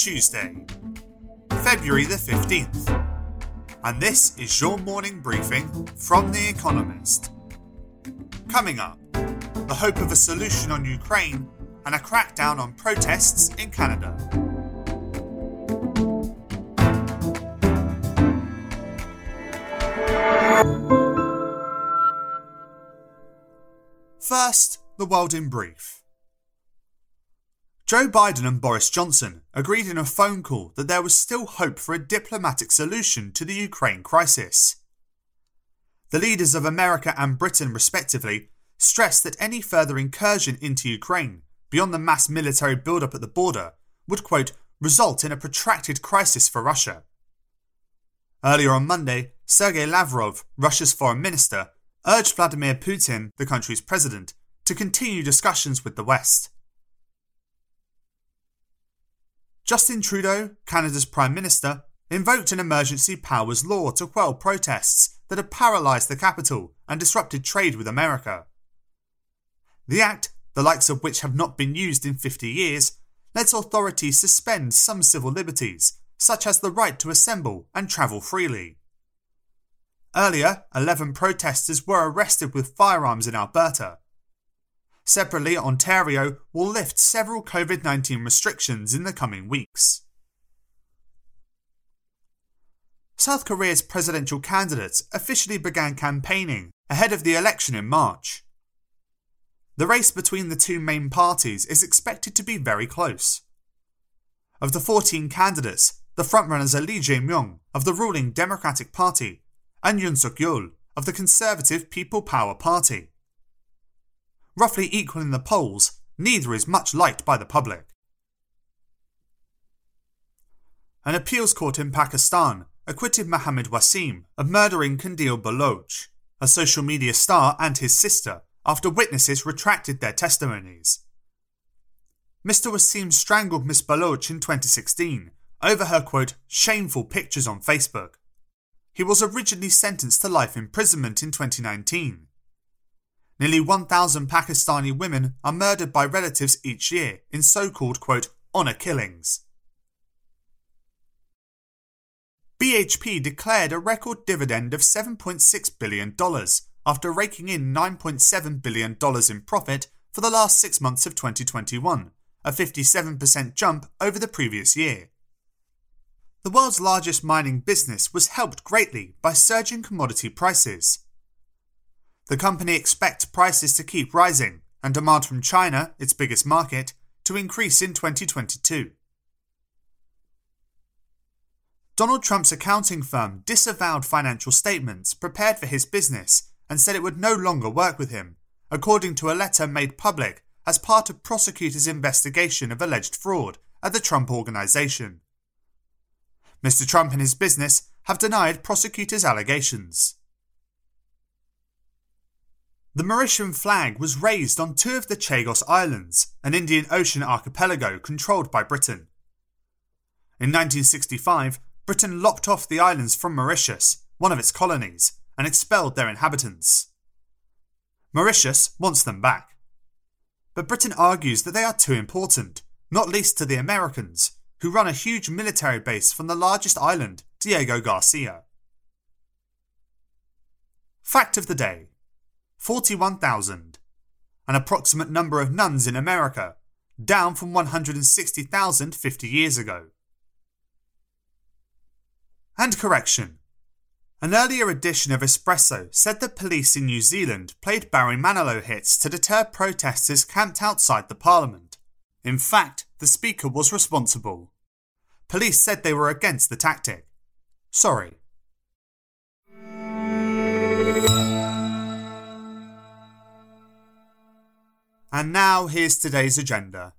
Tuesday, February the 15th, and this is your morning briefing from The Economist. Coming up, the hope of a solution on Ukraine and a crackdown on protests in Canada. First, the world in brief. Joe Biden and Boris Johnson agreed in a phone call that there was still hope for a diplomatic solution to the Ukraine crisis. The leaders of America and Britain, respectively, stressed that any further incursion into Ukraine, beyond the mass military buildup at the border, would, quote, result in a protracted crisis for Russia. Earlier on Monday, Sergei Lavrov, Russia's foreign minister, urged Vladimir Putin, the country's president, to continue discussions with the West. Justin Trudeau, Canada's Prime Minister, invoked an emergency powers law to quell protests that had paralysed the capital and disrupted trade with America. The act, the likes of which have not been used in 50 years, lets authorities suspend some civil liberties, such as the right to assemble and travel freely. Earlier, 11 protesters were arrested with firearms in Alberta, Separately, Ontario will lift several COVID 19 restrictions in the coming weeks. South Korea's presidential candidates officially began campaigning ahead of the election in March. The race between the two main parties is expected to be very close. Of the 14 candidates, the frontrunners are Lee Jae-myung of the ruling Democratic Party and Yoon Suk-yeol of the Conservative People Power Party roughly equal in the polls, neither is much liked by the public. An appeals court in Pakistan acquitted Mohammed Wasim of murdering Qandil Baloch, a social media star and his sister, after witnesses retracted their testimonies. Mr. Wasim strangled Miss Baloch in 2016 over her quote, shameful pictures on Facebook. He was originally sentenced to life imprisonment in 2019 Nearly 1,000 Pakistani women are murdered by relatives each year in so called, quote, honour killings. BHP declared a record dividend of $7.6 billion after raking in $9.7 billion in profit for the last six months of 2021, a 57% jump over the previous year. The world's largest mining business was helped greatly by surging commodity prices. The company expects prices to keep rising and demand from China, its biggest market, to increase in 2022. Donald Trump's accounting firm disavowed financial statements prepared for his business and said it would no longer work with him, according to a letter made public as part of prosecutors' investigation of alleged fraud at the Trump Organization. Mr. Trump and his business have denied prosecutors' allegations. The Mauritian flag was raised on two of the Chagos Islands, an Indian Ocean archipelago controlled by Britain. In 1965, Britain lopped off the islands from Mauritius, one of its colonies, and expelled their inhabitants. Mauritius wants them back. But Britain argues that they are too important, not least to the Americans, who run a huge military base from the largest island, Diego Garcia. Fact of the day 41,000, an approximate number of nuns in America, down from 160,000 50 years ago. And correction. An earlier edition of Espresso said that police in New Zealand played Barry Manilow hits to deter protesters camped outside the parliament. In fact, the speaker was responsible. Police said they were against the tactic. Sorry. And now here's today's agenda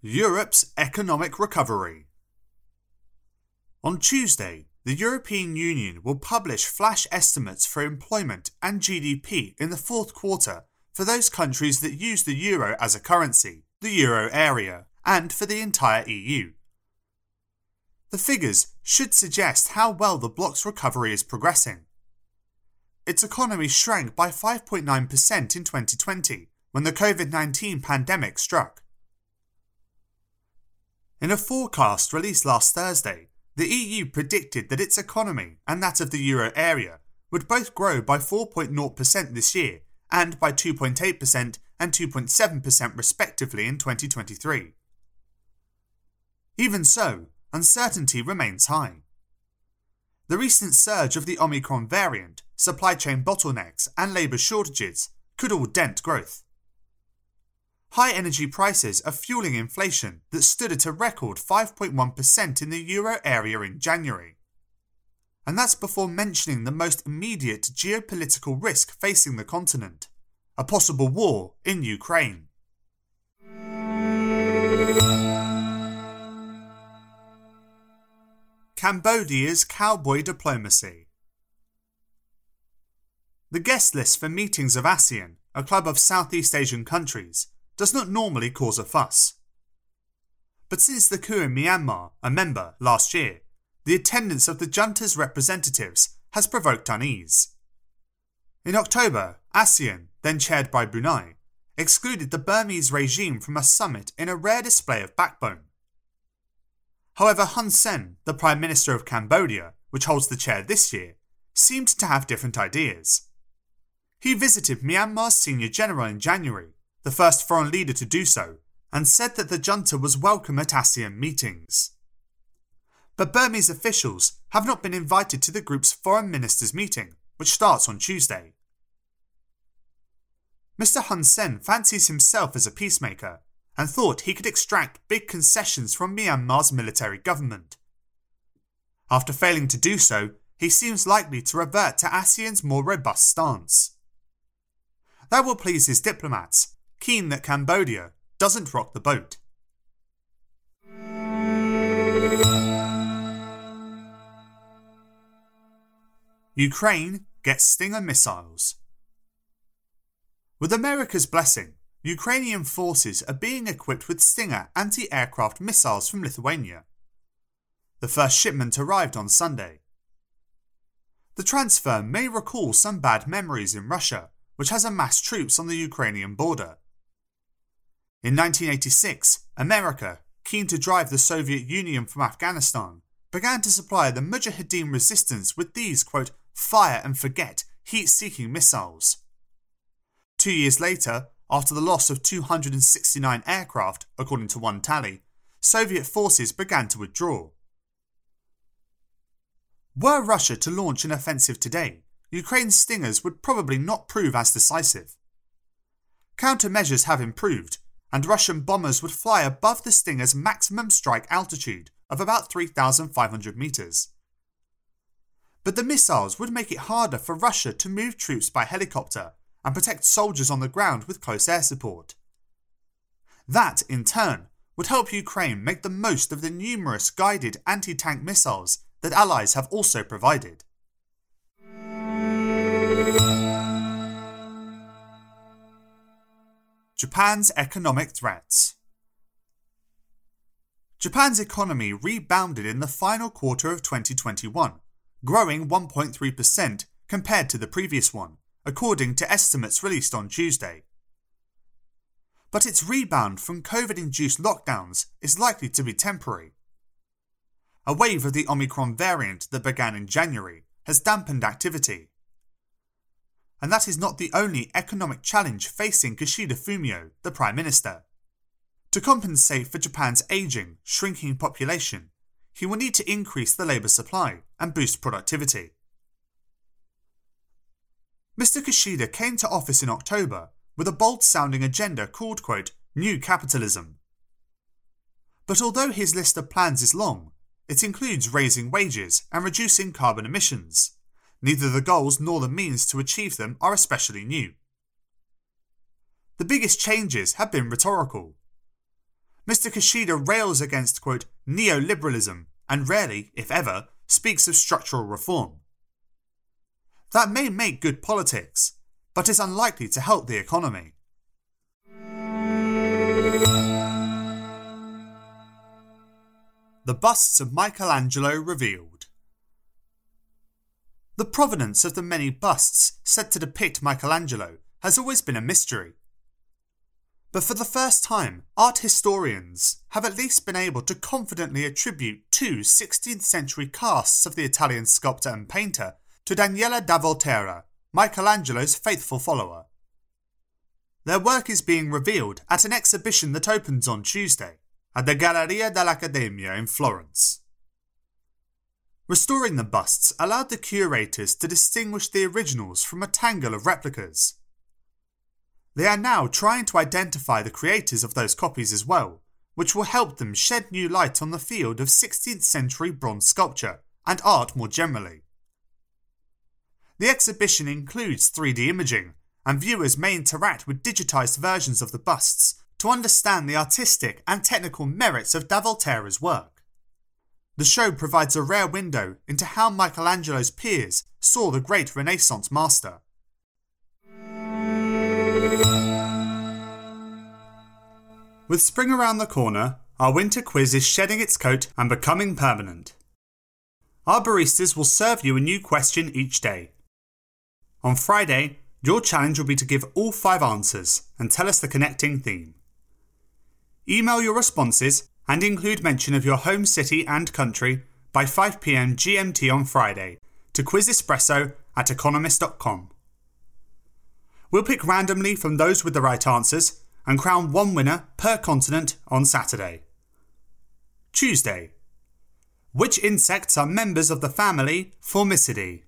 Europe's economic recovery. On Tuesday, the European Union will publish flash estimates for employment and GDP in the fourth quarter for those countries that use the euro as a currency, the euro area, and for the entire EU. The figures should suggest how well the bloc's recovery is progressing. Its economy shrank by 5.9% in 2020 when the COVID 19 pandemic struck. In a forecast released last Thursday, the EU predicted that its economy and that of the euro area would both grow by 4.0% this year and by 2.8% and 2.7% respectively in 2023. Even so, uncertainty remains high. The recent surge of the Omicron variant, supply chain bottlenecks, and labour shortages could all dent growth. High energy prices are fueling inflation that stood at a record 5.1% in the euro area in January. And that's before mentioning the most immediate geopolitical risk facing the continent a possible war in Ukraine. Cambodia's cowboy diplomacy. The guest list for meetings of ASEAN, a club of Southeast Asian countries, does not normally cause a fuss. But since the coup in Myanmar, a member, last year, the attendance of the junta's representatives has provoked unease. In October, ASEAN, then chaired by Brunei, excluded the Burmese regime from a summit in a rare display of backbone. However, Hun Sen, the Prime Minister of Cambodia, which holds the chair this year, seemed to have different ideas. He visited Myanmar's senior general in January the first foreign leader to do so, and said that the junta was welcome at ASEAN meetings. But Burmese officials have not been invited to the group's foreign ministers' meeting, which starts on Tuesday. Mr. Hun Sen fancies himself as a peacemaker and thought he could extract big concessions from Myanmar's military government. After failing to do so, he seems likely to revert to ASEAN's more robust stance. That will please his diplomats, keen that Cambodia doesn't rock the boat. Ukraine gets Stinger missiles. With America's blessing, Ukrainian forces are being equipped with Stinger anti aircraft missiles from Lithuania. The first shipment arrived on Sunday. The transfer may recall some bad memories in Russia, which has amassed troops on the Ukrainian border. In 1986, America, keen to drive the Soviet Union from Afghanistan, began to supply the Mujahideen resistance with these, quote, fire and forget, heat seeking missiles. Two years later, after the loss of 269 aircraft, according to one tally, Soviet forces began to withdraw. Were Russia to launch an offensive today, Ukraine's stingers would probably not prove as decisive. Countermeasures have improved, and Russian bombers would fly above the Stinger's maximum strike altitude of about 3,500 metres. But the missiles would make it harder for Russia to move troops by helicopter and protect soldiers on the ground with close air support. That, in turn, would help Ukraine make the most of the numerous guided anti tank missiles that allies have also provided. Japan's economic threats. Japan's economy rebounded in the final quarter of 2021, growing 1.3% compared to the previous one, according to estimates released on Tuesday. But its rebound from COVID induced lockdowns is likely to be temporary. A wave of the Omicron variant that began in January has dampened activity, and that is not the only economic challenge facing Kishida Fumio, the Prime Minister. To compensate for Japan's aging, shrinking population, he will need to increase the labour supply and boost productivity. Mr. Kishida came to office in October with a bold sounding agenda called, quote, New Capitalism. But although his list of plans is long, it includes raising wages and reducing carbon emissions. Neither the goals nor the means to achieve them are especially new. The biggest changes have been rhetorical. Mr. Kishida rails against, quote, neoliberalism and rarely, if ever, speaks of structural reform. That may make good politics, but is unlikely to help the economy. The busts of Michelangelo revealed. The provenance of the many busts said to depict Michelangelo has always been a mystery. but for the first time, art historians have at least been able to confidently attribute two 16th century casts of the Italian sculptor and painter to Daniele da Volterra, Michelangelo's faithful follower. Their work is being revealed at an exhibition that opens on Tuesday at the Galleria dell'Accademia in Florence. Restoring the busts allowed the curators to distinguish the originals from a tangle of replicas. They are now trying to identify the creators of those copies as well, which will help them shed new light on the field of 16th century bronze sculpture and art more generally. The exhibition includes 3D imaging, and viewers may interact with digitised versions of the busts to understand the artistic and technical merits of Da Volterra's work. The show provides a rare window into how Michelangelo's peers saw the great Renaissance master. With spring around the corner, our winter quiz is shedding its coat and becoming permanent. Our baristas will serve you a new question each day. On Friday, your challenge will be to give all five answers and tell us the connecting theme. Email your responses and include mention of your home city and country by 5pm GMT on Friday to quizespresso at economist.com. We'll pick randomly from those with the right answers and crown one winner per continent on Saturday. Tuesday. Which insects are members of the family Formicidae?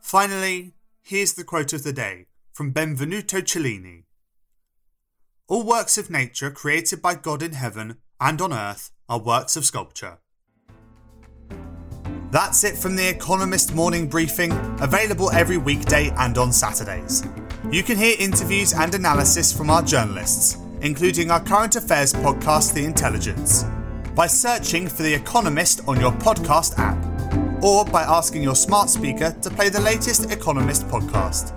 Finally, here's the quote of the day from Benvenuto Cellini All works of nature created by God in heaven and on earth are works of sculpture. That's it from the Economist Morning Briefing, available every weekday and on Saturdays. You can hear interviews and analysis from our journalists, including our current affairs podcast, The Intelligence, by searching for The Economist on your podcast app, or by asking your smart speaker to play the latest Economist podcast.